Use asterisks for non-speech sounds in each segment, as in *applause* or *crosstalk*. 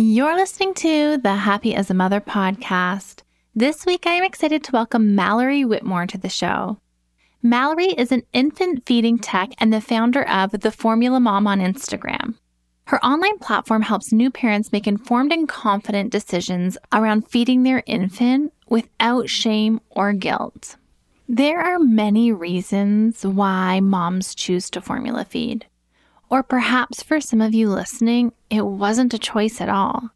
You're listening to the Happy as a Mother podcast. This week, I am excited to welcome Mallory Whitmore to the show. Mallory is an infant feeding tech and the founder of The Formula Mom on Instagram. Her online platform helps new parents make informed and confident decisions around feeding their infant without shame or guilt. There are many reasons why moms choose to formula feed. Or perhaps for some of you listening, it wasn't a choice at all.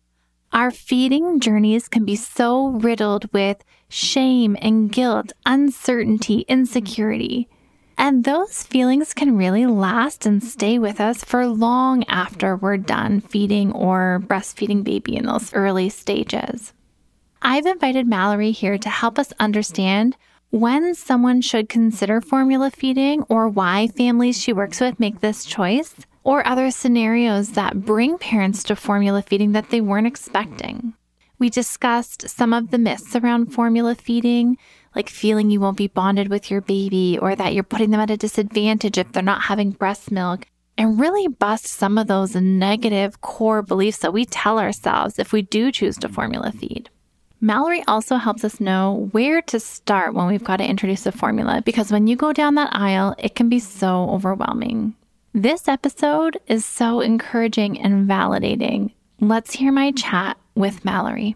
Our feeding journeys can be so riddled with shame and guilt, uncertainty, insecurity. And those feelings can really last and stay with us for long after we're done feeding or breastfeeding baby in those early stages. I've invited Mallory here to help us understand when someone should consider formula feeding or why families she works with make this choice, or other scenarios that bring parents to formula feeding that they weren't expecting. We discussed some of the myths around formula feeding, like feeling you won't be bonded with your baby or that you're putting them at a disadvantage if they're not having breast milk, and really bust some of those negative core beliefs that we tell ourselves if we do choose to formula feed. Mallory also helps us know where to start when we've got to introduce a formula because when you go down that aisle, it can be so overwhelming. This episode is so encouraging and validating. Let's hear my chat with Mallory.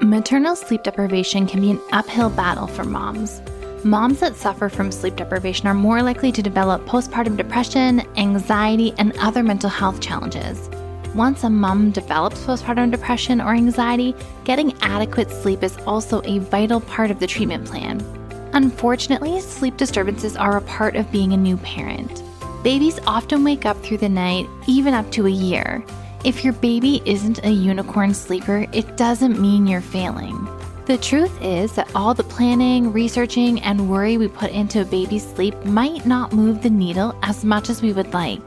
Maternal sleep deprivation can be an uphill battle for moms. Moms that suffer from sleep deprivation are more likely to develop postpartum depression, anxiety, and other mental health challenges. Once a mom develops postpartum depression or anxiety, getting adequate sleep is also a vital part of the treatment plan. Unfortunately, sleep disturbances are a part of being a new parent. Babies often wake up through the night, even up to a year. If your baby isn't a unicorn sleeper, it doesn't mean you're failing. The truth is that all the planning, researching, and worry we put into a baby's sleep might not move the needle as much as we would like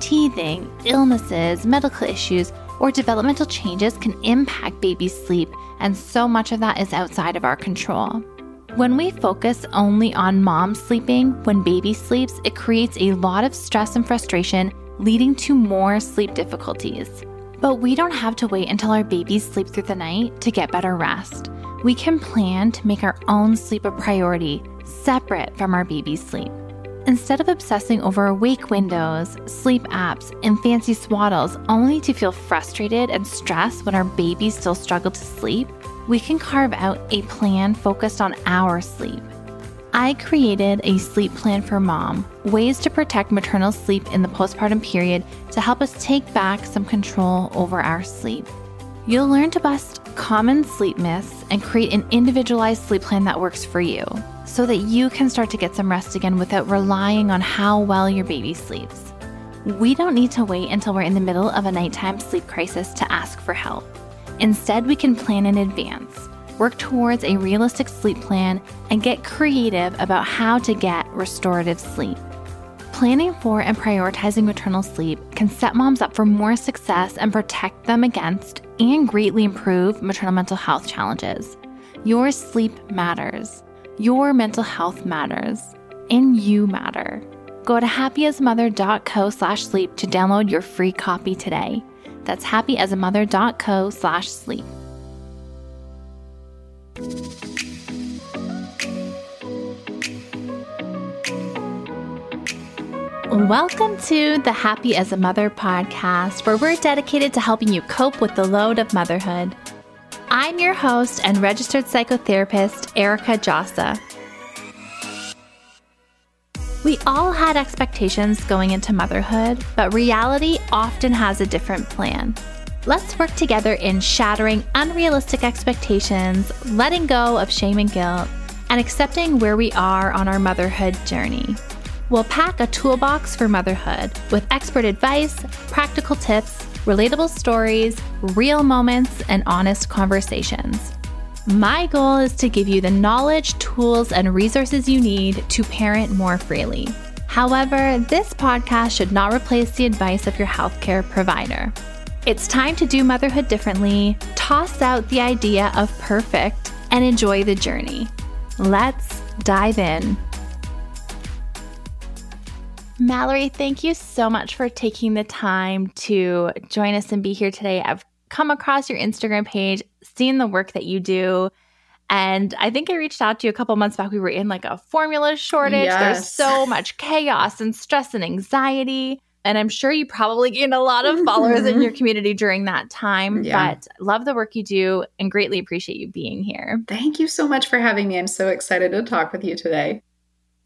teething, illnesses, medical issues, or developmental changes can impact baby's sleep, and so much of that is outside of our control. When we focus only on mom sleeping when baby sleeps, it creates a lot of stress and frustration, leading to more sleep difficulties. But we don't have to wait until our babies sleep through the night to get better rest. We can plan to make our own sleep a priority, separate from our baby's sleep. Instead of obsessing over awake windows, sleep apps, and fancy swaddles only to feel frustrated and stressed when our babies still struggle to sleep, we can carve out a plan focused on our sleep. I created a sleep plan for mom, ways to protect maternal sleep in the postpartum period to help us take back some control over our sleep. You'll learn to bust common sleep myths and create an individualized sleep plan that works for you so that you can start to get some rest again without relying on how well your baby sleeps. We don't need to wait until we're in the middle of a nighttime sleep crisis to ask for help. Instead, we can plan in advance, work towards a realistic sleep plan, and get creative about how to get restorative sleep. Planning for and prioritizing maternal sleep can set moms up for more success and protect them against and greatly improve maternal mental health challenges. Your sleep matters. Your mental health matters, and you matter. Go to happyasamother.co slash sleep to download your free copy today. That's happyasamother.co slash sleep. Welcome to the Happy as a Mother podcast, where we're dedicated to helping you cope with the load of motherhood. I'm your host and registered psychotherapist, Erica Djossa. We all had expectations going into motherhood, but reality often has a different plan. Let's work together in shattering unrealistic expectations, letting go of shame and guilt, and accepting where we are on our motherhood journey. We'll pack a toolbox for motherhood with expert advice, practical tips, relatable stories, real moments, and honest conversations. My goal is to give you the knowledge, tools, and resources you need to parent more freely. However, this podcast should not replace the advice of your healthcare provider. It's time to do motherhood differently, toss out the idea of perfect, and enjoy the journey. Let's dive in. Mallory, thank you so much for taking the time to join us and be here today. I've come across your Instagram page, seen the work that you do. And I think I reached out to you a couple months back. We were in like a formula shortage. Yes. There's so *laughs* much chaos and stress and anxiety. And I'm sure you probably gained a lot of followers in mm-hmm. your community during that time. Yeah. But love the work you do and greatly appreciate you being here. Thank you so much for having me. I'm so excited to talk with you today.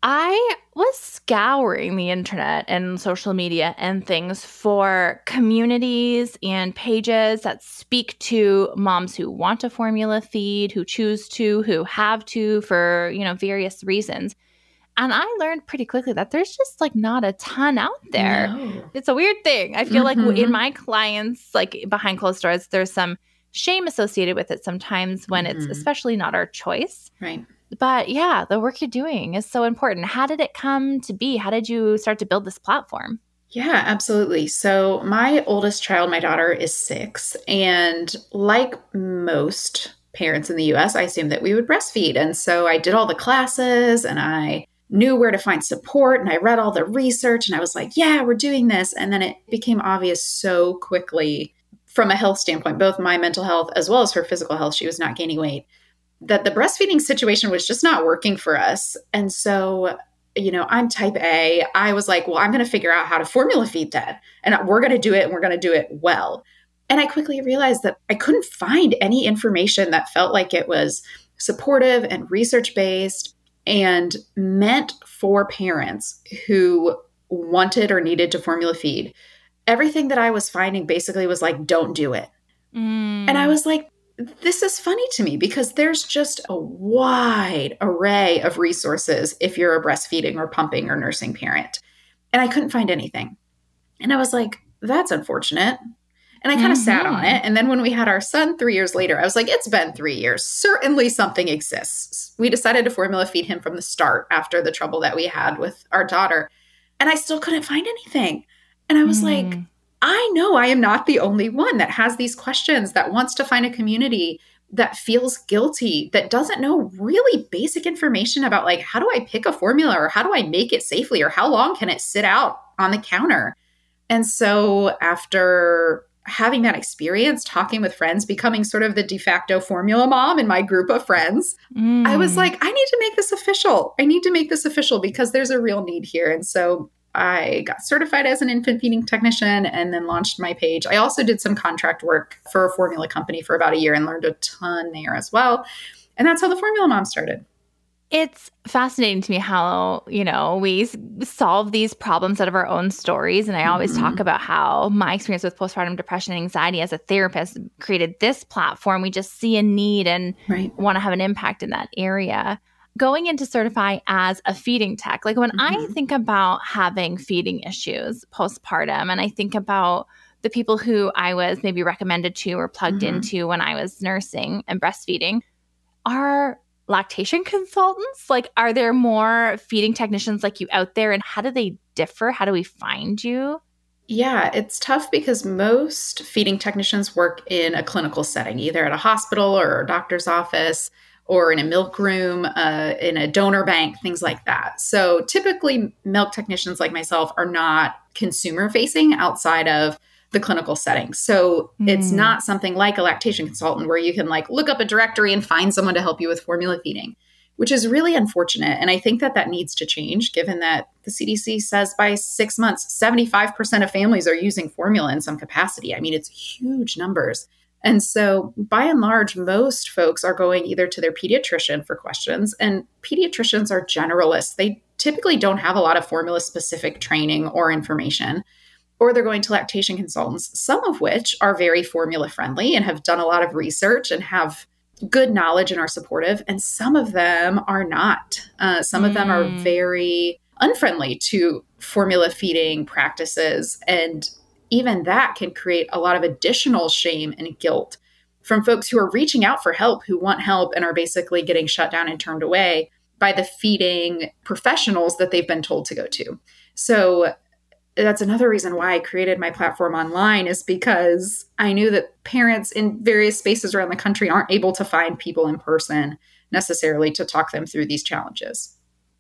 I was scouring the internet and social media and things for communities and pages that speak to moms who want a formula feed, who choose to, who have to for, you know, various reasons. And I learned pretty quickly that there's just like not a ton out there. No. It's a weird thing. I feel mm-hmm. like in my clients, like behind closed doors, there's some shame associated with it sometimes when mm-hmm. it's especially not our choice. Right but yeah, the work you're doing is so important. How did it come to be? How did you start to build this platform? Yeah, absolutely. So, my oldest child, my daughter, is six. And like most parents in the US, I assumed that we would breastfeed. And so I did all the classes and I knew where to find support and I read all the research and I was like, yeah, we're doing this. And then it became obvious so quickly from a health standpoint, both my mental health as well as her physical health. She was not gaining weight that the breastfeeding situation was just not working for us. And so, you know, I'm type A. I was like, well, I'm going to figure out how to formula feed that. And we're going to do it and we're going to do it well. And I quickly realized that I couldn't find any information that felt like it was supportive and research based and meant for parents who wanted or needed to formula feed. Everything that I was finding basically was like, don't do it. Mm. And I was like, this is funny to me because there's just a wide array of resources if you're a breastfeeding or pumping or nursing parent. And I couldn't find anything. And I was like, that's unfortunate. And I kind of mm-hmm. sat on it. And then when we had our son three years later, I was like, it's been three years. Certainly something exists. We decided to formula feed him from the start after the trouble that we had with our daughter. And I still couldn't find anything. And I was mm. like, I know I am not the only one that has these questions, that wants to find a community that feels guilty, that doesn't know really basic information about like, how do I pick a formula or how do I make it safely or how long can it sit out on the counter? And so after having that experience, talking with friends, becoming sort of the de facto formula mom in my group of friends, mm. I was mm. like, I need to make this official. I need to make this official because there's a real need here. And so I got certified as an infant feeding technician and then launched my page. I also did some contract work for a formula company for about a year and learned a ton there as well. And that's how the Formula Mom started. It's fascinating to me how, you know, we solve these problems out of our own stories. And I always mm-hmm. talk about how my experience with postpartum depression and anxiety as a therapist created this platform. We just see a need and right. want to have an impact in that area going into certify as a feeding tech, like when mm-hmm. I think about having feeding issues postpartum, and I think about the people who I was maybe recommended to or plugged mm-hmm. into when I was nursing and breastfeeding, are lactation consultants? Like, are there more feeding technicians like you out there? And how do they differ? How do we find you? Yeah, it's tough because most feeding technicians work in a clinical setting, either at a hospital or a doctor's office or in a milk room, uh, in a donor bank, things like that. So typically, milk technicians like myself are not consumer facing outside of the clinical setting. So mm. it's hmm. not something like a lactation consultant where you can like look up a directory and find someone to help you with formula feeding, which is really unfortunate. And I think that that needs to change given that the CDC says by six months, 75% of families are using formula in some capacity. I mean, it's huge numbers. And so, by and large, most folks are going either to their pediatrician for questions, and pediatricians are generalists. They typically don't have a lot of formula specific training or information, or they're going to lactation consultants, some of which are very formula friendly and have done a lot of research and have good knowledge and are supportive, and some of them are not. Uh, some mm. of them are mm. very unfriendly to formula feeding practices and even that can create a lot of additional shame and guilt from folks who are reaching out for help, who want help and are basically getting shut down and turned away by the feeding professionals that they've been told to go to. So that's another reason why I created my platform online is because I knew that parents in various spaces around the country aren't able to find people in person necessarily to talk them through these challenges.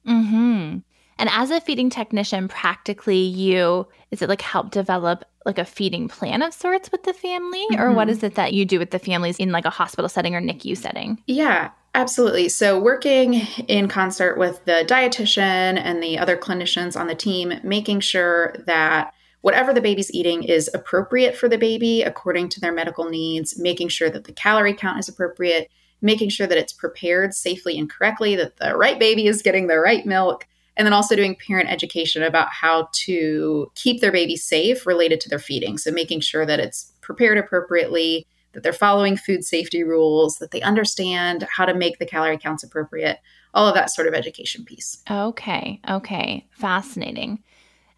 Mhm. And as a feeding technician, practically you is it like help develop like a feeding plan of sorts with the family mm-hmm. or what mm-hmm. it that you do with the families in like a hospital setting or NICU setting? Yeah, absolutely. So working in concert with the dietitian and the other clinicians on the team, making sure that whatever the baby's eating is appropriate for the baby according to their medical needs, making sure that the calorie count is appropriate, making sure that it's prepared safely and correctly, that the right baby is getting the right milk, and then also doing parent education about how to keep their baby safe related to their feeding. So making sure that it's prepared appropriately, that they're following food safety rules, that they understand how to make the calorie counts appropriate, all of that sort of education piece. Okay. Okay. Fascinating.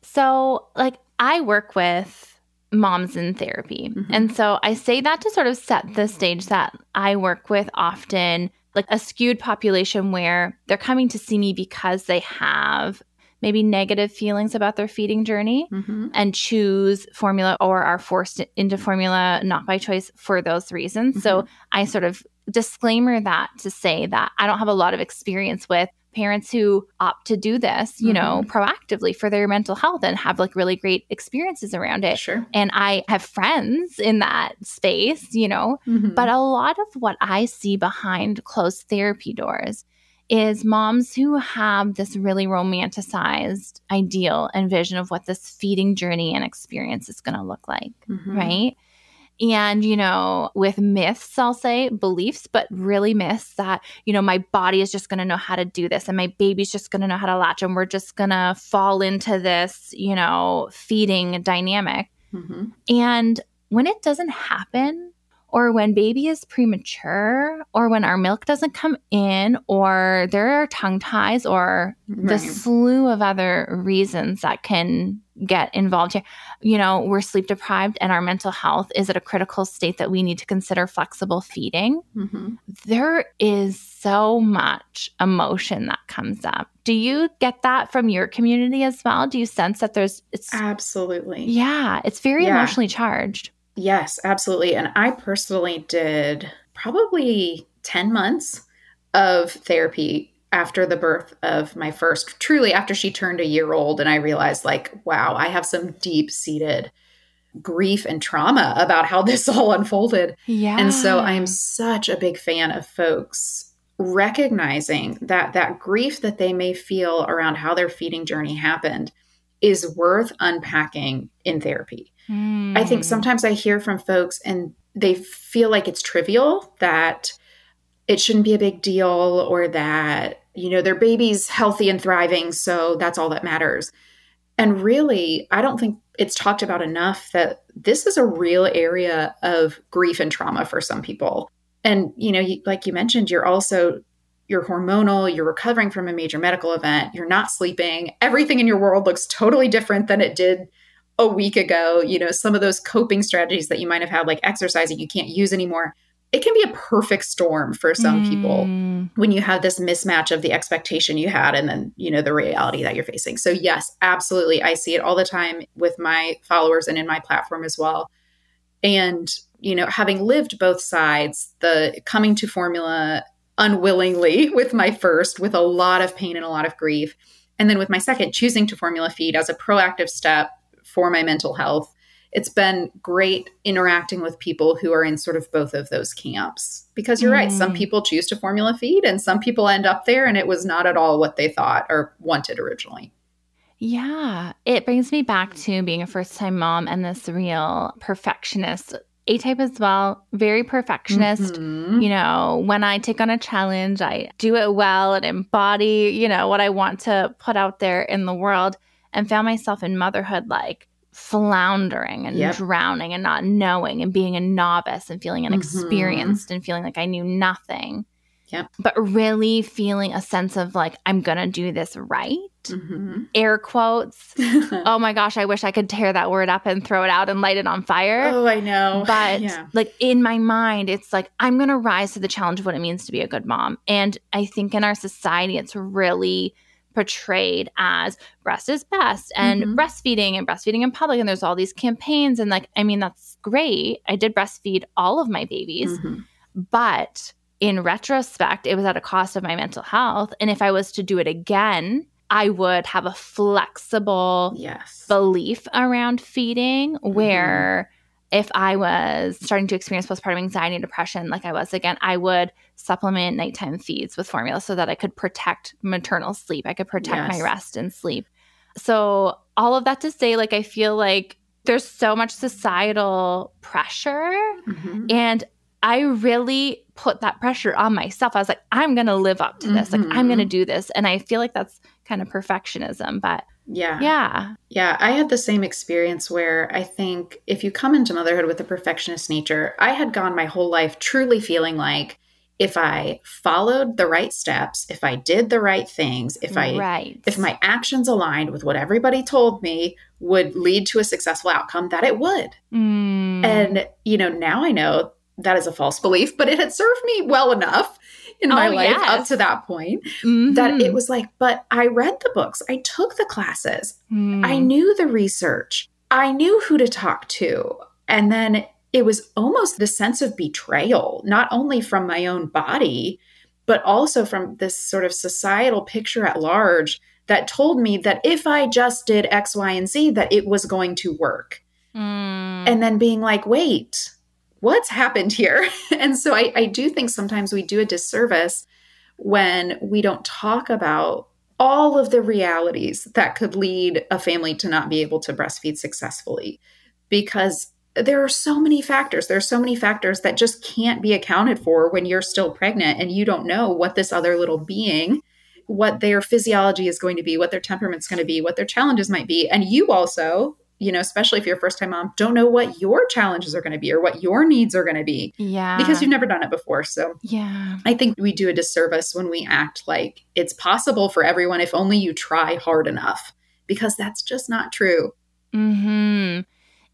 So, like, I work with moms in therapy. Mm-hmm. And so I say that to sort of set the stage that I work with often like a skewed population where they're coming to see me because they have maybe negative feelings about their feeding journey mm-hmm. and choose formula or are forced into formula not by choice for those reasons. Mm-hmm. So I sort of disclaimer that to say that I don't have a lot of experience with parents who opt to do this, you mm-hmm. know, proactively for their mental health and have like really great experiences around it. Sure. And I have friends in that space, you know, mm-hmm. but a lot of what I see behind closed therapy doors is moms who have this really romanticized ideal and vision of what this feeding journey and experience is going to look like, mm-hmm. right? And you know with myths i'll say beliefs but really myths that you know my body is just going to know how to do this and my baby's just going to know how to latch and we're just going to fall into this you know feeding dynamic mm-hmm. and when it doesn't happen or when baby is premature, or when our milk doesn't come in, or there are tongue ties, or right. the slew of other reasons that can get involved here. You know, we're sleep deprived and our mental health is at a critical state that we need to consider flexible feeding. Mm-hmm. There is so much emotion that comes up. Do you get that from your community as well? Do you sense that there's it's Absolutely. Yeah, it's very yeah. emotionally charged. Yes, absolutely. And I personally did probably 10 months of therapy after the birth of my first, truly after she turned a year old. And I realized, like, wow, I have some deep seated grief and trauma about how *laughs* this all unfolded. Yeah. And so I am such a big fan of folks recognizing that that grief that they may feel around how their feeding journey happened is worth unpacking in therapy. Mm. I think hmm. sometimes I hear from folks and they feel like it's trivial that it shouldn't be a big deal or that, you know, their baby's healthy and thriving. So that's all that matters. And really, I don't think it's talked about enough that this is a real area of grief and trauma for some people. And, you know, like you mentioned, you're also you're hormonal, you're recovering from a major medical event, you're not sleeping. Everything in your world looks totally different than it did a week ago. You know, some of those coping strategies that you might have had, like exercising, you can't use anymore. It can be a perfect storm for some mm. people when you have this mismatch of the expectation you had and then, you know, the reality that you're facing. So, yes, absolutely. I see it all the time with my followers and in my platform as well. And, you know, having lived both sides, the coming to formula unwillingly *laughs* with my first, with a lot of pain and a lot of grief. And then with my second, choosing to formula feed as a proactive step for my mental health. It's been great interacting with people who are in sort of both of those camps because you're mm. right. Some mm. people choose to formula feed and some people end up there and it was not at all what they thought or wanted originally. Yeah, it brings me back to being a first time mom and this real perfectionist a type as well, very perfectionist. Mm-hmm. You know, when I take on a challenge, I do it well and embody, you know, what I want to put out there in the world and found myself in motherhood like floundering and yep. drowning and not knowing and being a novice and feeling mm-hmm. inexperienced mm-hmm. and feeling like I knew nothing. Yep. But really feeling a sense of like, I'm going to do this right. Mm-hmm. Air quotes. *laughs* oh my gosh, I wish I could tear that word up and throw it out and light it on fire. Oh, I know. But yeah. like in my mind, it's like, I'm going to rise to the challenge of what it means to be a good mom. And I think in our society, it's really portrayed as breast is best and mm-hmm. breastfeeding and breastfeeding in public and there's all these campaigns and like i mean that's great i did breastfeed all of my babies mm-hmm. but in retrospect it was at a cost of my mental health and if i was to do it again I would have a flexible Yes. belief around feeding where if I was starting to experience postpartum anxiety and depression, like I was again, I would supplement nighttime feeds with formula so that I could protect maternal sleep. I could protect my rest and sleep. So, all of that to say, like, I feel like there's so much societal pressure Mhm. and I really put that pressure on myself. I was like, I'm going to live up to this. Like, I'm going to Mhm. do this. And I feel like that's kind of perfectionism. But Yeah. yeah. Yeah, I had the same experience where I think if you come into motherhood with a perfectionist nature, I had gone my whole life truly feeling like if I followed the right steps, if I did the right things, if I right. if my actions aligned with what everybody told me would lead to a successful outcome, that it would. Mm. And you know, now I know that is a false belief, but it had served me well enough in my Oh, life up to that point that Mhm. it was like, but I read the books, I took the classes, Mm. I knew the research. I knew who to talk to. And then it was almost the sense of betrayal, not only from my own body, but also from this sort of societal picture at large that told me that if I just did X, Y, and Z, that it was going to work. Mm. And then being like, wait, what's happened here? *laughs* and so I, I do think sometimes we do a disservice when we don't talk about all of the realities that could lead a family to not be able to breastfeed successfully because there are so many factors there are so many factors that just can't be accounted for when you're still pregnant and you don't know what this other little being what their physiology is going to be what their temperament's going to be what their challenges might be and you also you know especially if you're a first time mom don't know what your challenges are going to be or what your needs are going to be yeah. because you've never done it before so yeah. I think we do a disservice when we act like it's possible for everyone if only you try hard enough, because that's just not true. Hmm.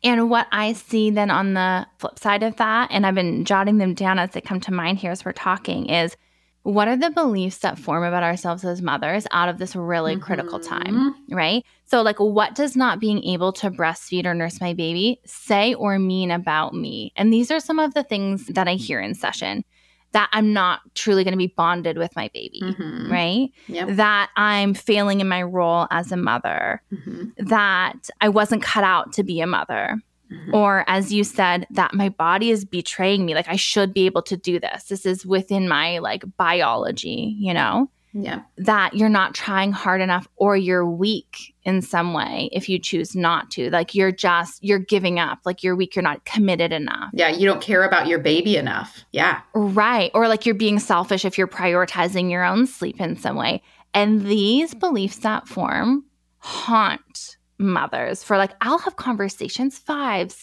And what I see then on the flip side of that, and I've been jotting them down as they come to mind here as we're talking, is what are the beliefs that form about ourselves as mothers out of this really critical mm-hmm. time, right? So, like, what does not being able to breastfeed or nurse my baby say or mean about me? And these are some of the things that I hear in session that I'm not truly going to be bonded with my baby, Mhm. right? Yep. That I'm failing in my role as a mother Mhm. that I wasn't cut out to be a mother. Mhm. Or, as you said, that my body is betraying me. Like, I should be able to do this. This is within my like biology, you know? Yeah. That you're not trying hard enough or you're weak in some way if you choose not to. Like, you're just, you're giving up. Like, you're weak. You're not committed enough. Yeah. You don't care about your baby enough. Yeah. Right. Or like you're being selfish if you're prioritizing your own sleep in some way. And these beliefs that form haunt mothers for like, I'll have conversations five,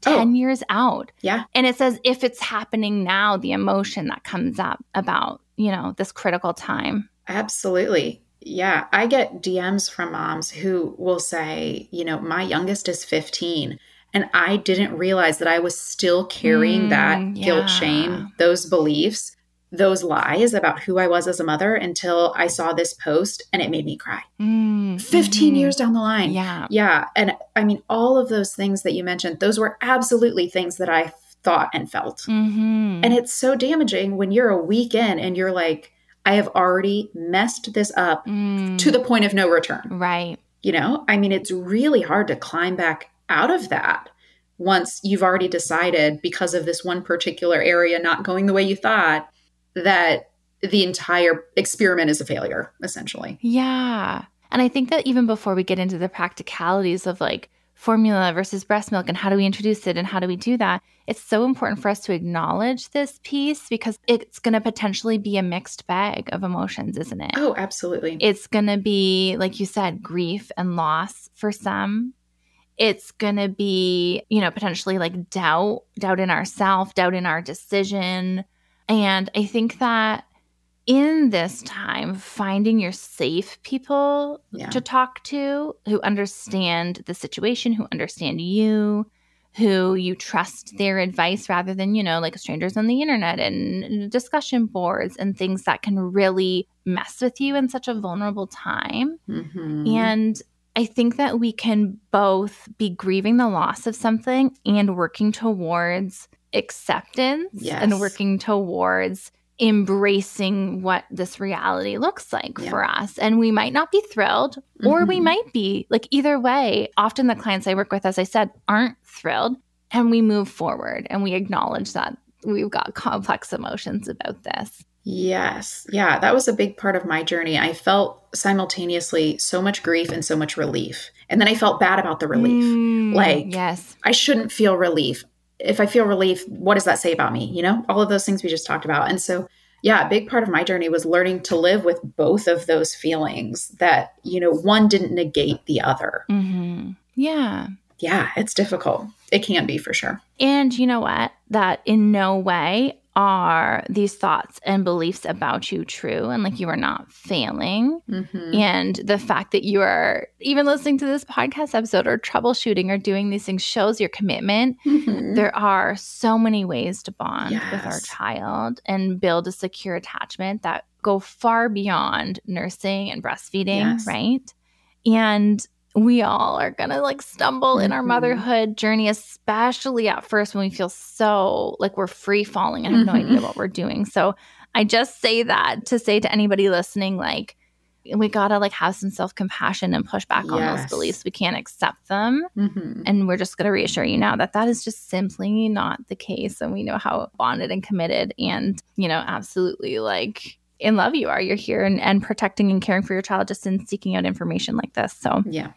ten years out. Yeah. And it says if it's happening now, the emotion that comes up about, you know, this critical time. Absolutely. Yeah. I get DMs from moms who will say, you know, my youngest is 15. And I didn't realize that I was still carrying Mm, that yeah. guilt, shame, those beliefs, those lies about who I was as a mother until I saw this post and it made me cry. Mm, 15 mhm. years down the line. Yeah. Yeah. And I mean, all of those things that you mentioned, those were absolutely things that I thought and felt. hmm And it's so damaging when you're a week in and you're like, I have already messed this up Mm, to the point of no return. right. You know, I mean, it's really hard to climb back out of that once you've already decided because of this one particular area not going the way you thought that the entire experiment is a failure, essentially. Yeah. And I think that even before we get into the practicalities of like formula versus breast milk and how do we introduce it and how do we do that, it's so important for us to acknowledge this piece because it's going to potentially be a mixed bag of emotions, isn't it? Oh, absolutely. It's going to be, like you said, grief and loss for some. It's going to be, you know, potentially like doubt, doubt in ourself, doubt in our decision. And I think that in this time, finding your safe people Yeah. to talk to who understand the situation, who understand you, who you trust their advice rather than, you know, like strangers on the internet and discussion boards and things that can really mess with you in such a vulnerable time. Mhm. And I think that we can both be grieving the loss of something and working towards acceptance Yes. and working towards embracing what this reality looks like Yeah. for us. And we might not be thrilled, or we Mhm. might be. Like, either way, often the clients I work with, as I said, aren't thrilled. And we move forward and we acknowledge that we've got complex emotions about this. Yes. Yeah, that was a big part of my journey. I felt simultaneously so much grief and so much relief. And then I felt bad about the relief. Mm, Like- yes. I shouldn't feel relief. If I feel relief, what does that say about me? You know, all of those things we just talked about. And so, yeah, a big part of my journey was learning to live with both of those feelings that, you know, one didn't negate the other. hmm Yeah. Yeah, it's difficult. It can be for sure. And you know what? That in no way are these thoughts and beliefs about you true and like you are not failing. Mhm. And the fact that you are even listening to this podcast episode or troubleshooting or doing these things shows your commitment. Mhm. There are so many ways to bond with our child and build a secure attachment that go far beyond nursing and breastfeeding, Yes. right? And we all are gonna like stumble in our Mhm. motherhood journey, especially at first when we feel so like we're free falling and have no idea what we're doing. So I just say that to say to anybody listening, like, we gotta like have some self compassion and push back on those beliefs. We can't accept them. Mhm. And we're just to reassure you now that that is just simply not the case. And we know how bonded and committed and, you know, absolutely like in love you are. You're here and, and protecting and caring for your child just in seeking out information like this. So, Yeah.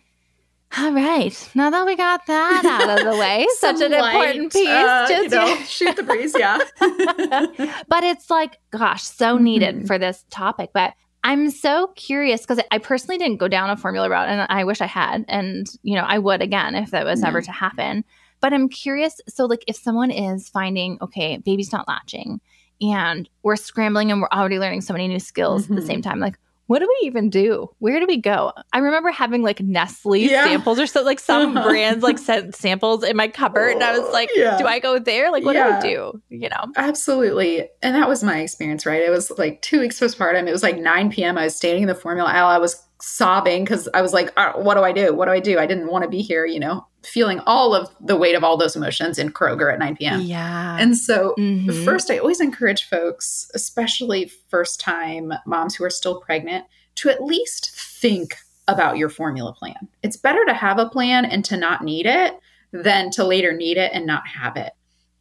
All right. Now that we got that out of the way, *laughs* such an important piece. uh, just you know, shoot the breeze. Yeah. *laughs* *laughs* but it's like, gosh, so needed Mhm. for this topic. But I'm so curious because I personally didn't go down a formula route and I wish I had. And, you know, I would again if that was ever to happen. But I'm curious. So, like, if someone is finding, okay, baby's not latching and we're scrambling and we're already learning so many new skills at the Mhm. same time, like, what do we even do? Where do we go? I remember having like Nestle Yeah. samples or so, like some Uh-huh. brands like sent samples in my cupboard. And I was like, Yeah. do I go there? Like, what Yeah. do I do? You know? Absolutely. And that was my experience, right? It was like two weeks postpartum. It was like 9 p.m. I was standing in the formula aisle. I was sobbing because I was like, "Uh, what do I do? What do I do? I didn't want to be here, you know, feeling all of the weight of all those emotions in Kroger at 9 p.m. Yeah. And so, Mhm. first, I always encourage folks, especially first time moms who are still pregnant, to at least think about your formula plan. It's better to have a plan and to not need it than to later need it and not have it.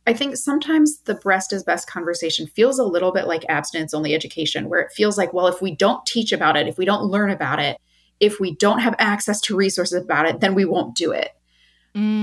I think sometimes the breast is best conversation feels a little bit like abstinence only education, where it feels like, well, if we don't teach about it, if we don't learn about it, if we don't have access to resources about it, then we won't do it.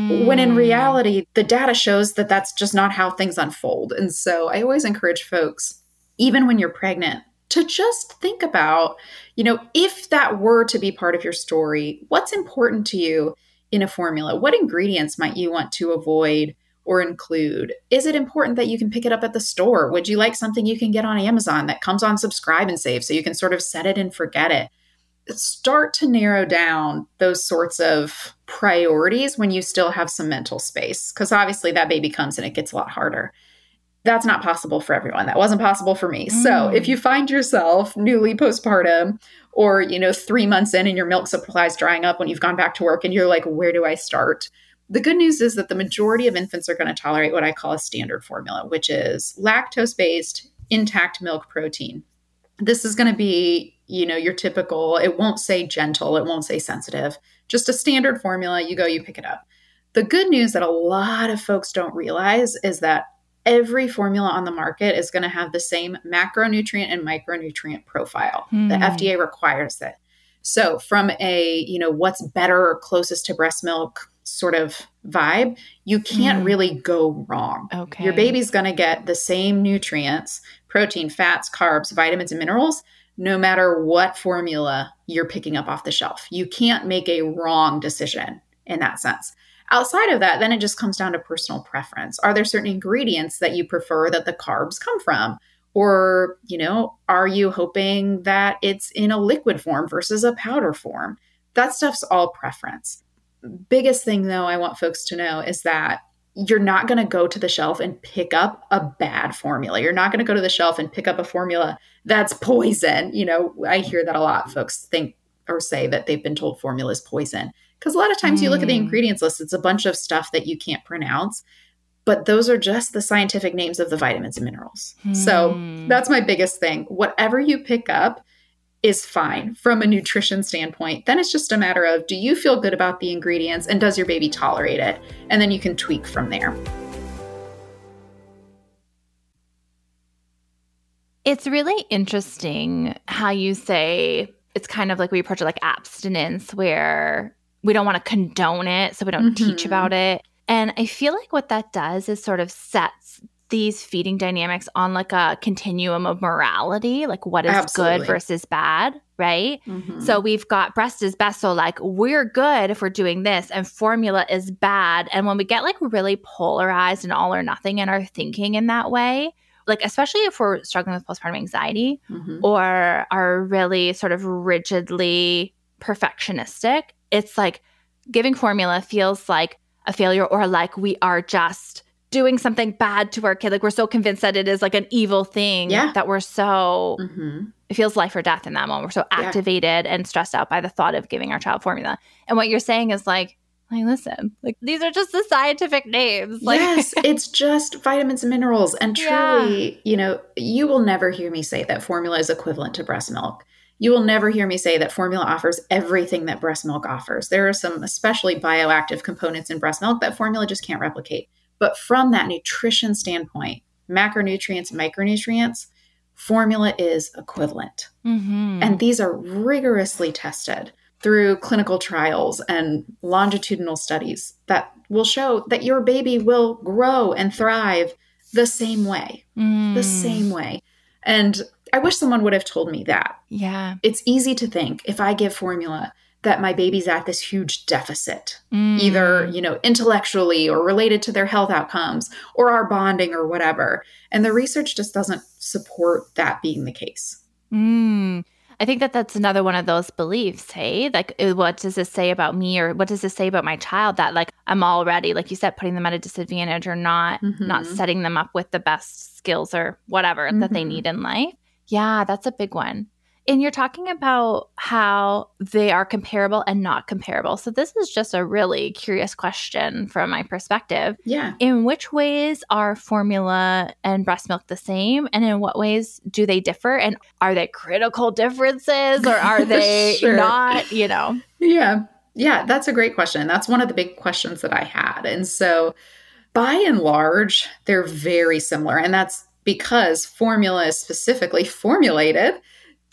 When in Mm. reality, the data shows that that's just not how things unfold. And so I always encourage folks, even when you're pregnant, to just think about, you know, if that were to be part of your story, what's important to you in a formula? What ingredients might you want to avoid or include? Is it important that you can pick it up at the store? Would you like something you can get on Amazon that comes on subscribe and save so you can sort of set it and forget it? Start to narrow down those sorts of priorities when you still have some mental space, because obviously that baby comes and it gets a lot harder. That's not possible for everyone. That wasn't possible for me. So Mm. if you find yourself newly postpartum or, you know, three months in and your milk supply is drying up when you've gone back to work and you're like, where do I start? The good news is that the majority of infants are going to tolerate what I call a standard formula, which is lactose based, intact milk protein. This is going to be, you know, your typical, it won't say gentle, it won't say sensitive, just a standard formula. You go, you pick it up. The good news that a lot of folks don't realize is that every formula on the market is going to have the same macronutrient and micronutrient profile. Hmm. The FDA requires it. So from a, you know, what's better or closest to breast milk sort of vibe, you can't Hmm. really go wrong. Okay. Your baby's going to get the same nutrients, protein, fats, carbs, vitamins, and minerals, no matter what formula you're picking up off the shelf. You can't make a wrong decision in that sense. Outside of that, then it just comes down to personal preference. Are there certain ingredients that you prefer that the carbs come from? Or, you know, are you hoping that it's in a liquid form versus a powder form? That stuff's all preference. Biggest thing, though, I want folks to know is that you're not going to go to the shelf and pick up a bad formula. You're not going to go to the shelf and pick up a formula that's poison. You know, I hear that a lot. Folks think or say that they've been told formula is poison. Because a lot of times you look at the Mm. ingredients list, it's a bunch of stuff that you can't pronounce. but those are just the scientific names of the vitamins and minerals. So Hmm. that's my biggest thing. Whatever you pick up is fine from a nutrition standpoint. Then it's just a matter of do you feel good about the ingredients and does your baby tolerate it? And then you can tweak from there. It's really interesting how you say it's kind of like we approach it like abstinence, where we don't want to condone it, so we don't teach Mhm. about it. And I feel like what that does is sort of sets these feeding dynamics on like a continuum of morality, like what is Absolutely. good versus bad, right? Mhm. So we've got breast is best. So like we're good if we're doing this, and formula is bad. And when we get like really polarized and all or nothing in our thinking in that way, like especially if we're struggling with postpartum anxiety Mhm. or are really sort of rigidly perfectionistic, it's like giving formula feels like a failure or like we are just doing something bad to our kid. Like we're so convinced that it is like an evil thing Yeah. that we're so Mhm. it feels life or death in that moment. We're so Yeah. activated and stressed out by the thought of giving our child formula. And what you're saying is like, like listen, like these are just the scientific names. Like yes, *laughs* it's just vitamins and minerals. And Yeah. truly, you know, you will never hear me say that formula is equivalent to breast milk. You will never hear me say that formula offers everything that breast milk offers. There are some especially bioactive components in breast milk that formula just can't replicate. But from that nutrition standpoint, macronutrients, micronutrients, formula is equivalent. Mhm. And these are rigorously tested through clinical trials and longitudinal studies that will show that your baby will grow and thrive the same way, the Mm. same way. And I wish someone would have told me that. Yeah. It's easy to think if I give formula that my baby's at this huge deficit, Mm. either, you know, intellectually or related to their health outcomes or our bonding or whatever. And the research just doesn't support that being the case. Mm. I think that that's another one of those beliefs. Hey, like, uh, what does this say about me, or what does this say about my child? That like I'm already, like you said, putting them at a disadvantage, or not not Mhm. setting them up with the best skills or whatever that they Mhm. need in life. Yeah, that's a big one. And you're talking about how they are comparable and not comparable. So this is just a really curious question from my perspective. Yeah. In which ways are formula and breast milk the same? And in what ways do they differ? And are they critical differences or are *laughs* they Sure. not? You know? Yeah. Yeah, that's a great question. That's one of the big questions that I had. And so, by and large, they're very similar. And that's because formula is specifically formulated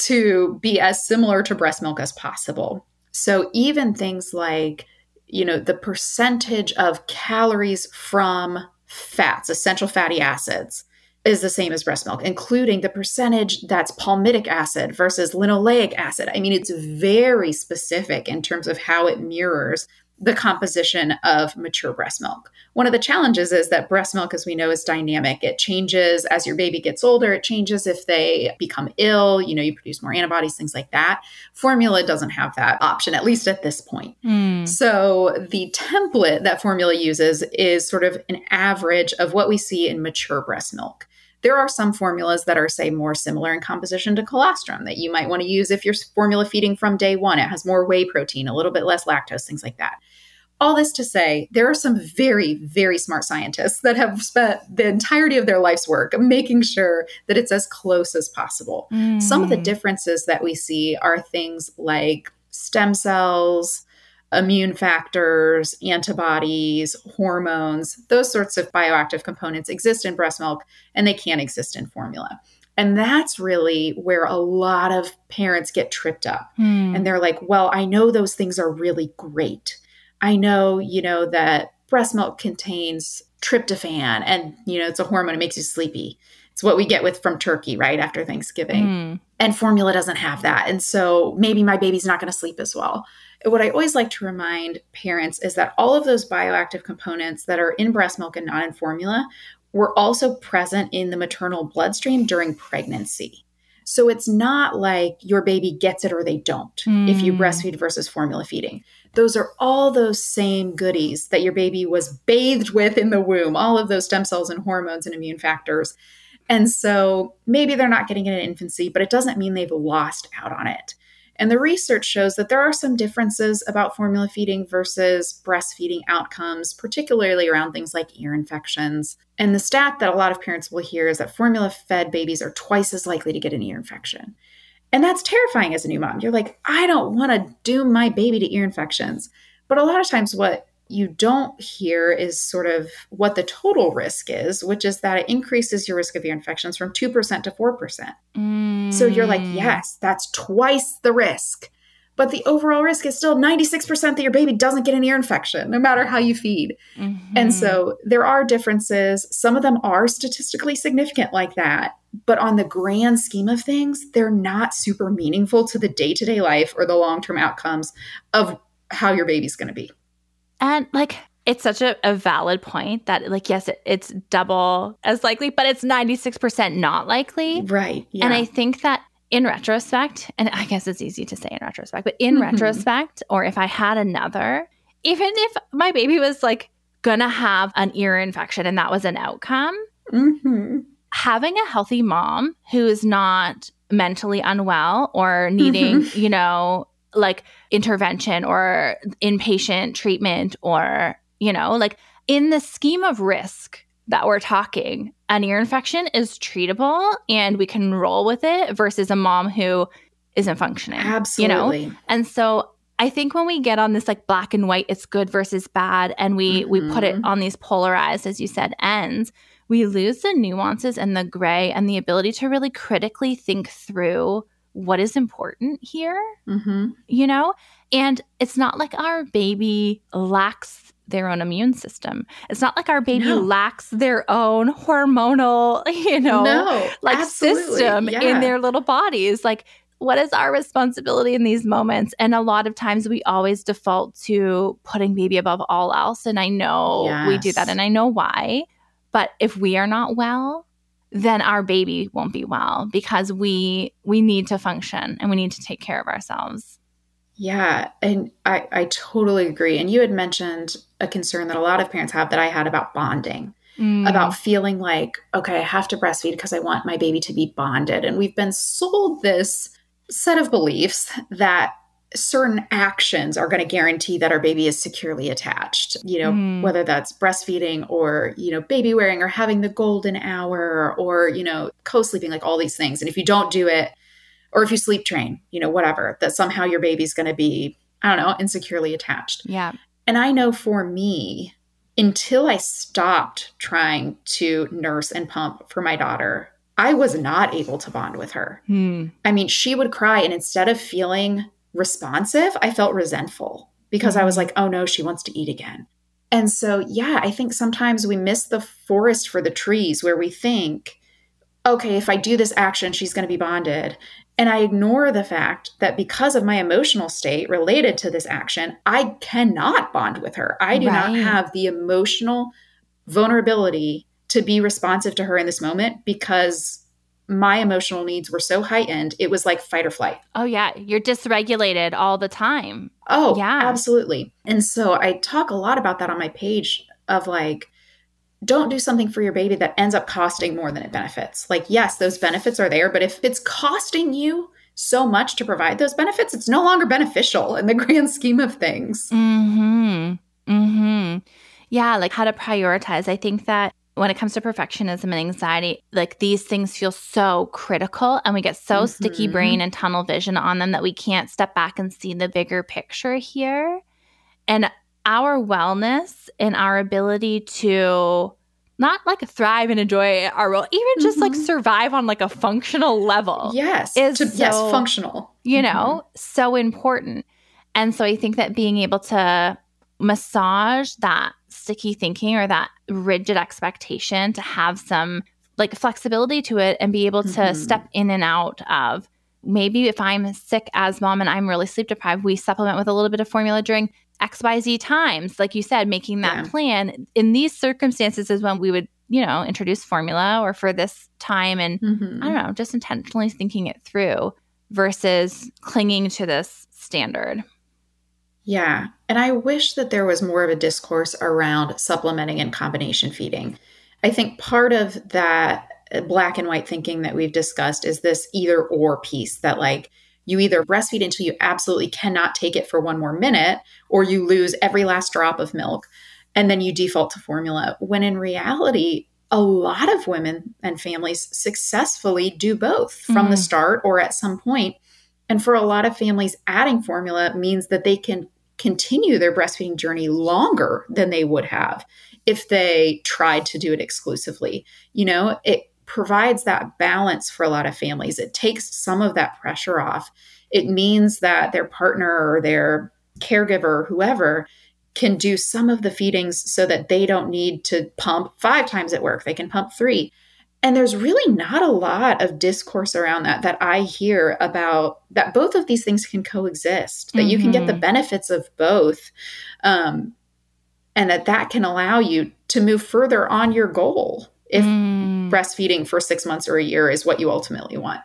to be as similar to breast milk as possible. So, even things like, you know, the percentage of calories from fats, essential fatty acids, is the same as breast milk, including the percentage that's palmitic acid versus linoleic acid. I mean, it's very specific in terms of how it mirrors the composition of mature breast milk. One of the challenges is that breast milk, as we know, is dynamic. It changes as your baby gets older, it changes if they become ill, you know, you produce more antibodies, things like that. Formula doesn't have that option, at least at this point. Mm. So the template that formula uses is sort of an average of what we see in mature breast milk. There are some formulas that are, say, more similar in composition to colostrum that you might want to use if you're formula feeding from day one. It has more whey protein, a little bit less lactose, things like that. All this to say, there are some very, very smart scientists that have spent the entirety of their life's work making sure that it's as close as possible. Some of the Mm. differences that we see are things like stem cells, immune factors, antibodies, hormones, those sorts of bioactive components exist in breast milk and they can't exist in formula. And that's really where a lot of parents get tripped up. Mm. And they're like, well, I know those things are really great. I know, you know, that breast milk contains tryptophan and, you know, it's a hormone, it makes you sleepy. It's what we get with from turkey, right? After Thanksgiving Mm. and formula doesn't have that. And so maybe my baby's not going to sleep as well. What I always like to remind parents is that all of those bioactive components that are in breast milk and not in formula were also present in the maternal bloodstream during pregnancy. So it's not like your baby gets it or they don't if you Mm. breastfeed versus formula feeding. Those are all those same goodies that your baby was bathed with in the womb, all of those stem cells and hormones and immune factors. And so maybe they're not getting it in infancy, but it doesn't mean they've lost out on it. And the research shows that there are some differences about formula feeding versus breastfeeding outcomes, particularly around things like ear infections. And the stat that a lot of parents will hear is that formula fed babies are twice as likely to get an ear infection. And that's terrifying as a new mom. You're like, I don't want to doom my baby to ear infections. But a lot of times, what you don't hear is sort of what the total risk is, which is that it increases your risk of ear infections from 2% to 4%. Mm. So you're like, yes, that's twice the risk. But the overall risk is still 96% that your baby doesn't get an ear infection, no matter how you feed. Mm-hmm. And so there are differences. Some of them are statistically significant, like that. But on the grand scheme of things, they're not super meaningful to the day to day life or the long term outcomes of how your baby's going to be. And like, it's such a, a valid point that, like, yes, it, it's double as likely, but it's 96% not likely. Right. Yeah. And I think that in retrospect, and I guess it's easy to say in retrospect, but in mm-hmm. retrospect, or if I had another, even if my baby was like gonna have an ear infection and that was an outcome, mm-hmm. having a healthy mom who is not mentally unwell or needing, mm-hmm. you know, like intervention or inpatient treatment or, you know, like in the scheme of risk that we're talking, an ear infection is treatable and we can roll with it versus a mom who isn't functioning. Absolutely. You know? And so I think when we get on this like black and white, it's good versus bad, and we mm-hmm. we put it mm-hmm. on these polarized, as you said, ends, we lose the nuances and the gray and the ability to really critically think through what is important here, mm-hmm. you know? And it's not like our baby lacks their own immune system. It's not like our baby no. lacks their own hormonal, *laughs* you know, no, like absolutely. system yeah. in their little bodies. Like, what is our responsibility in these moments? And a lot of times we always default to putting baby above all else. And I know yes. we do that and I know why. But if we are not well, then our baby won't be well because we we need to function and we need to take care of ourselves. Yeah, and I, I totally agree. And you had mentioned a concern that a lot of parents have that I had about bonding, mm. about feeling like, okay, I have to breastfeed because I want my baby to be bonded. And we've been sold this set of beliefs that certain actions are going to guarantee that our baby is securely attached you know mm. whether that's breastfeeding or you know baby wearing or having the golden hour or you know co-sleeping like all these things and if you don't do it or if you sleep train you know whatever that somehow your baby's going to be i don't know insecurely attached yeah and i know for me until i stopped trying to nurse and pump for my daughter I was not able to bond with her. Hmm. I mean, she would cry, and instead of feeling responsive, I felt resentful because I mm-hmm. was like, oh no, she wants to eat again. And so, yeah, I think sometimes we miss the forest for the trees where we think, okay, if I do this action, she's going to be bonded. And I ignore the fact that because of my emotional state related to this action, I cannot bond with her. I do right. not have the emotional vulnerability to be responsive to her in this moment because my emotional needs were so heightened, it was like fight or flight. Oh, yeah. You're dysregulated all the time. Oh, yeah. Absolutely. And so I talk a lot about that on my page of like, don't do something for your baby that ends up costing more than it benefits. Like, yes, those benefits are there, but if it's costing you so much to provide those benefits, it's no longer beneficial in the *laughs* grand scheme of things. Hmm. Hmm. Yeah, like how to prioritize. I think that when it comes to perfectionism and anxiety, like these things feel so critical and we get so mm-hmm. sticky brain and tunnel vision on them that we can't step back and see the bigger picture here. And our wellness and our ability to not like thrive and enjoy our role, even just mm-hmm. like survive on like a functional level. Yes. Is to, so, yes, functional. You know, mm-hmm. so important. And so I think that being able to massage that sticky thinking or that rigid expectation to have some like flexibility to it and be able to mm-hmm. step in and out of maybe if I'm sick as mom and I'm really sleep deprived, we supplement with a little bit of formula during XYZ times. Like you said, making that yeah. plan in these circumstances is when we would, you know, introduce formula or for this time. And mm-hmm. I don't know, just intentionally thinking it through versus clinging to this standard. Yeah. And I wish that there was more of a discourse around supplementing and combination feeding. I think part of that black and white thinking that we've discussed is this either or piece that, like, You either breastfeed until you absolutely cannot take it for one more minute, or you lose every last drop of milk and then you default to formula. When in reality, a lot of women and families successfully do both from mm. the start or at some point. And for a lot of families, adding formula means that they can continue their breastfeeding journey longer than they would have if they tried to do it exclusively. You know, it provides that balance for a lot of families. It takes some of that pressure off. It means that their partner or their caregiver, whoever, can do some of the feedings so that they don't need to pump five times at work. They can pump three. And there's really not a lot of discourse around that that I hear about that both of these things can coexist, that mm-hmm. you can get the mm-hmm. benefits of both. Um, and that that can allow you to move further on your goal if mm. breastfeeding for six months or a year is what you ultimately want.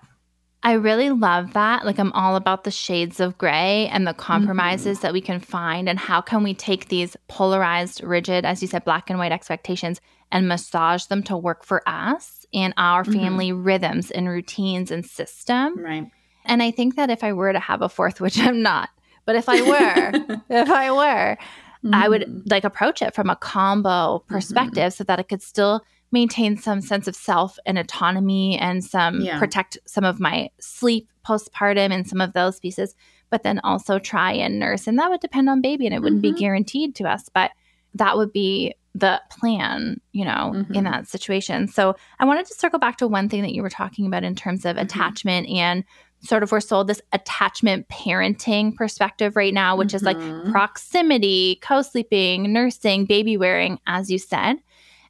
I really love that. Like, I'm all about the shades of gray and the compromises mm-hmm. that we can find, and how can we take these polarized, rigid, as you said, black and white expectations and massage them to work for us and our mm-hmm. family mm-hmm. rhythms and routines and system. Right. And I think that if I were to have a fourth, *laughs* which I'm not, but if I were, *laughs* if I were, mm-hmm. I would mm-hmm. like approach it from a combo perspective so that it could still maintain some sense of self and autonomy and some yeah. protect some of my sleep postpartum and some of those pieces but then also try and nurse and that would depend on baby and it wouldn't mm-hmm. be guaranteed to us but that would be the plan you know mm-hmm. in that situation so i wanted to circle back to one thing that you were talking about in terms of mm-hmm. attachment and sort of we're sold this attachment parenting perspective right now which is like mm-hmm. proximity co-sleeping nursing baby wearing as you said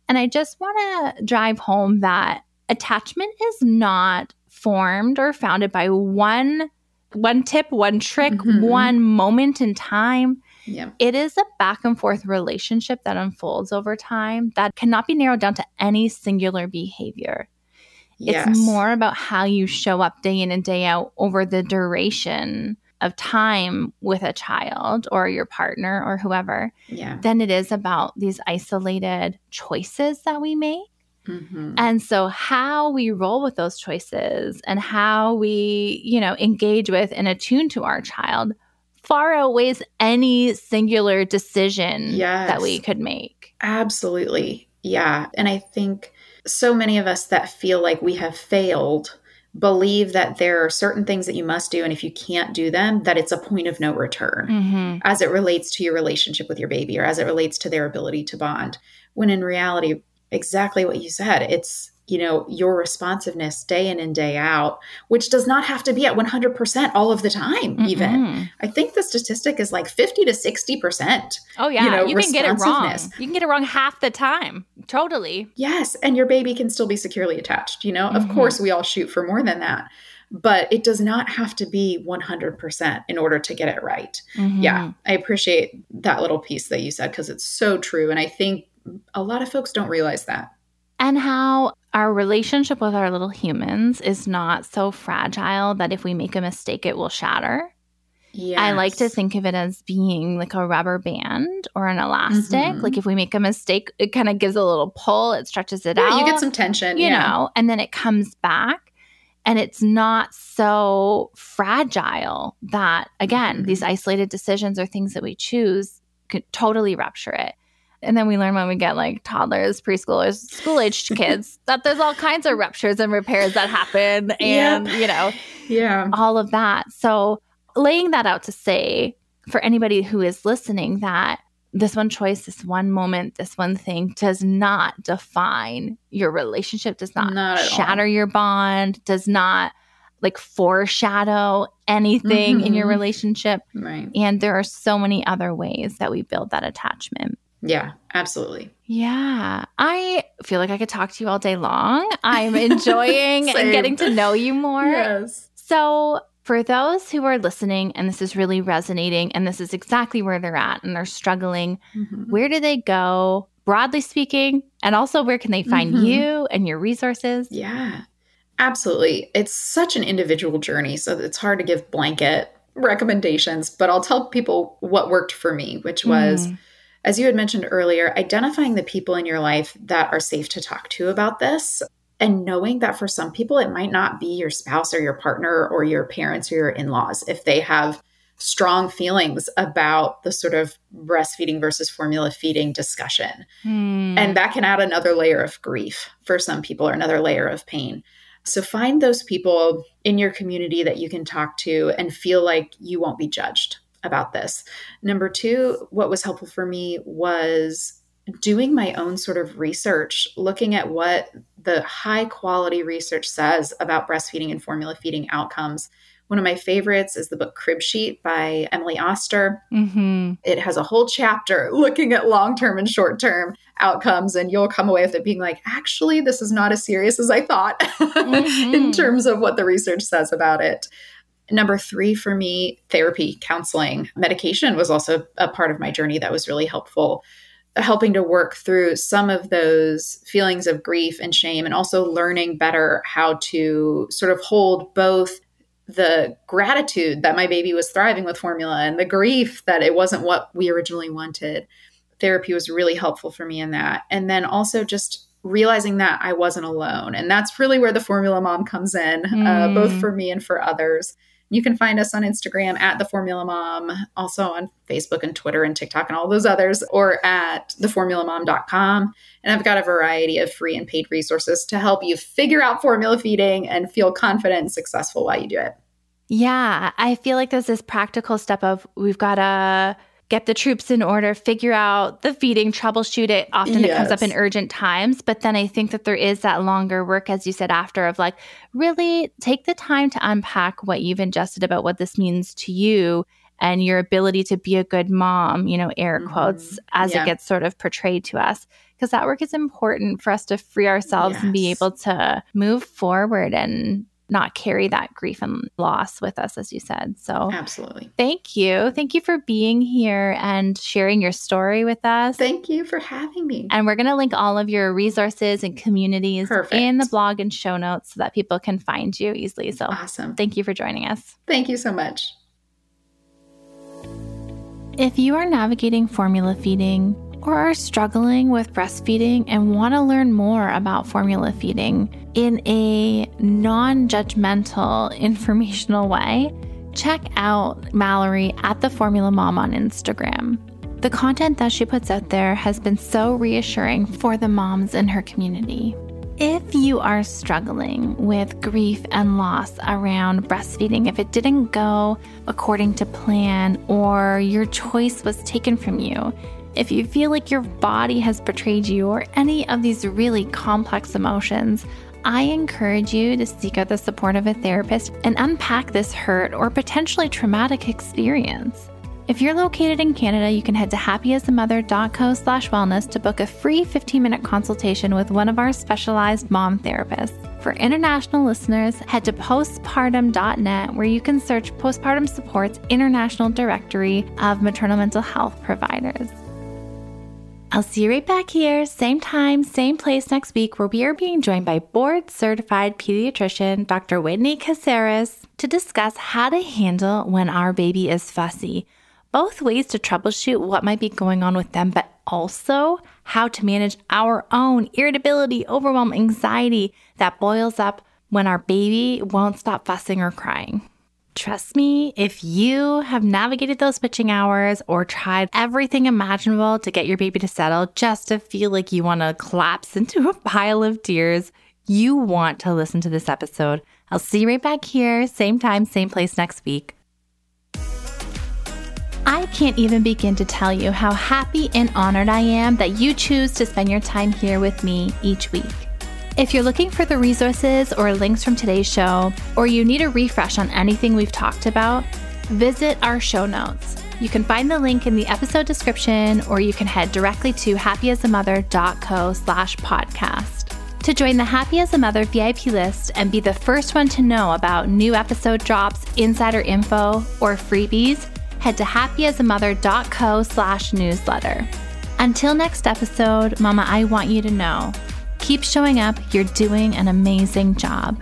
and I just want to drive home that attachment is not formed or founded by one one tip, one trick, mm-hmm. one moment in time. Yeah. It is a back and forth relationship that unfolds over time that cannot be narrowed down to any singular behavior. Yes. It's more about how you show up day in and day out over the duration of time with a child or your partner or whoever yeah. than it is about these isolated choices that we make. Mm-hmm. And so how we roll with those choices and how we, you know, engage with and attune to our child far outweighs any singular decision yes. that we could make. Absolutely. Yeah. And I think so many of us that feel like we have failed believe that there are certain things that you must do and if you can't do them that it's a point of no return mm-hmm. as it relates to your relationship with your baby or as it relates to their ability to bond when in reality exactly what you said. It's you know your responsiveness day in and day out which does not have to be at 100% all of the time mm even. I think the statistic is like 50 to 60% oh yeah. you, know, you can get it wrong. you can get it wrong half the time. Totally. Yes and your baby can still be securely attached you know? Mm-hmm. of course we all shoot for more than that but it does not have to be 100% in order to get it right. Mm-hmm. yeah i appreciate that little piece that you said because it's so true and i think a lot of folks don't realize that and how our relationship with our little humans is not so fragile that if we make a mistake, it will shatter. Yes. I like to think of it as being like a rubber band or an elastic. Mm-hmm. Like if we make a mistake, it kind of gives a little pull, it stretches it yeah, out. You get some tension, you yeah. know, and then it comes back and it's not so fragile that again, mm-hmm. these isolated decisions or things that we choose could totally rupture it. And then we learn when we get like toddlers, preschoolers, school aged *laughs* kids that there's all kinds of ruptures and repairs that happen *laughs* and, yep. you know, yeah, all of that. So, laying that out to say for anybody who is listening that this one choice, this one moment, this one thing does not define your relationship, does not, not shatter all. your bond, does not like foreshadow anything mm-hmm. in your mm-hmm. relationship. Right. And there are so many other ways that we build that attachment. Yeah, absolutely. Yeah. I feel like I could talk to you all day long. I'm enjoying *laughs* and getting to know you more. Yes. So, for those who are listening and this is really resonating and this is exactly where they're at and they're struggling, mm-hmm. where do they go, broadly speaking? And also, where can they find mm-hmm. you and your resources? Yeah, absolutely. It's such an individual journey. So, it's hard to give blanket recommendations, but I'll tell people what worked for me, which was. Mm as you had mentioned earlier, identifying the people in your life that are safe to talk to about this. and knowing that for some people, it might not be your spouse or your partner or your parents or your in laws if they have strong feelings about the sort of breastfeeding versus formula feeding discussion. Hmm. And that can add another layer of grief for some people or another layer of pain. So find those people in your community that you can talk to and feel like you won't be judged about this. Number two, what was helpful for me was doing my own sort of research, looking at what the high quality research says about breastfeeding and formula feeding outcomes. One of my favorites is the book Crib Sheet by Emily Oster. Mm-hmm. It has a whole chapter *laughs* looking at long term and short term outcomes, and you'll come away with it being like, actually, this is not as serious as I thought *laughs* mm-hmm. in terms of what the research says about it. Number three for me, therapy, counseling, medication was also a part of my journey that was really helpful helping to work through some of those feelings of grief and shame and also learning better how to sort of hold both the gratitude that my baby was thriving with formula and the grief that it wasn't what we originally wanted. Therapy was really helpful for me in that. And then also just realizing that I wasn't alone. And that's really where the formula mom comes in, mm. uh, both hmm. for me and for others. You can find us on Instagram at The Formula Mom, also on Facebook and Twitter and TikTok and all those others, or at theformulamom.com. And I've got a variety of free and paid resources to help you figure out formula feeding and feel confident and successful while you do it. Yeah, I feel like there's this practical step of we've got to get the troops in order, figure out the feeding, troubleshoot it. Often yes. it comes up in urgent times. But then I think that there is that longer work, as you said, after of like, really take the time to unpack what you've ingested about what this means to you and your ability to be a good mom, you know, air mm-hmm. quotes, as yeah. it gets sort of portrayed to us. Because that work is important for us to free ourselves yes. and be able to move forward and not carry that grief and loss with us, as you said. So, absolutely. Thank you. Thank you for being here and sharing your story with us. Thank you for having me. And we're going to link all of your resources and communities Perfect. in the blog and show notes so that people can find you easily. So, awesome. Thank you for joining us. Thank you so much. If you are navigating formula feeding, or are struggling with breastfeeding and want to learn more about formula feeding in a non judgmental, *laughs* informational way, check out Mallory at the Formula Mom on Instagram. The content that she puts out there has been so reassuring for the moms in her community. If you are struggling with grief and loss around breastfeeding, if it didn't go according to plan or your choice was taken from you, if you feel like your body has betrayed you or any of these really complex emotions, I encourage you to seek out the support of a therapist and unpack this hurt or potentially traumatic experience. If you're located in Canada, you can head to happyasamother.co slash wellness to book a free 15-minute consultation with one of our specialized mom therapists. For international listeners, head to postpartum.net where you can search Postpartum Support's international directory of maternal mental health providers. I'll see you right back here, same time, same place next week, where we are being joined by board certified pediatrician Dr. Whitney Casares to discuss how to handle when our baby is fussy, both ways to troubleshoot what might be going on with them, but also how to manage our own irritability, overwhelm, anxiety that boils up when our baby won't stop fussing or crying. Trust me, if you have navigated those pitching hours or tried everything imaginable to get your baby to settle just to feel like you want to collapse *laughs* into a pile of tears, you want to listen to this episode. I'll see you right back here, same time, same place next week. I can't even begin to tell you how happy and honored I am that you choose to spend your time here with me each week. If you're looking for the resources or links from today's show, or you need a refresh on anything we've talked about, visit our show notes. You can find the link in the episode description, or you can head directly to happyasamother.co slash podcast. To join the Happy as a Mother VIP list and be the first one to know about new episode drops, insider info, or freebies, head to happyasamother.co slash newsletter. Until next episode, Mama, I want you to know Keep showing up. You're doing an amazing job.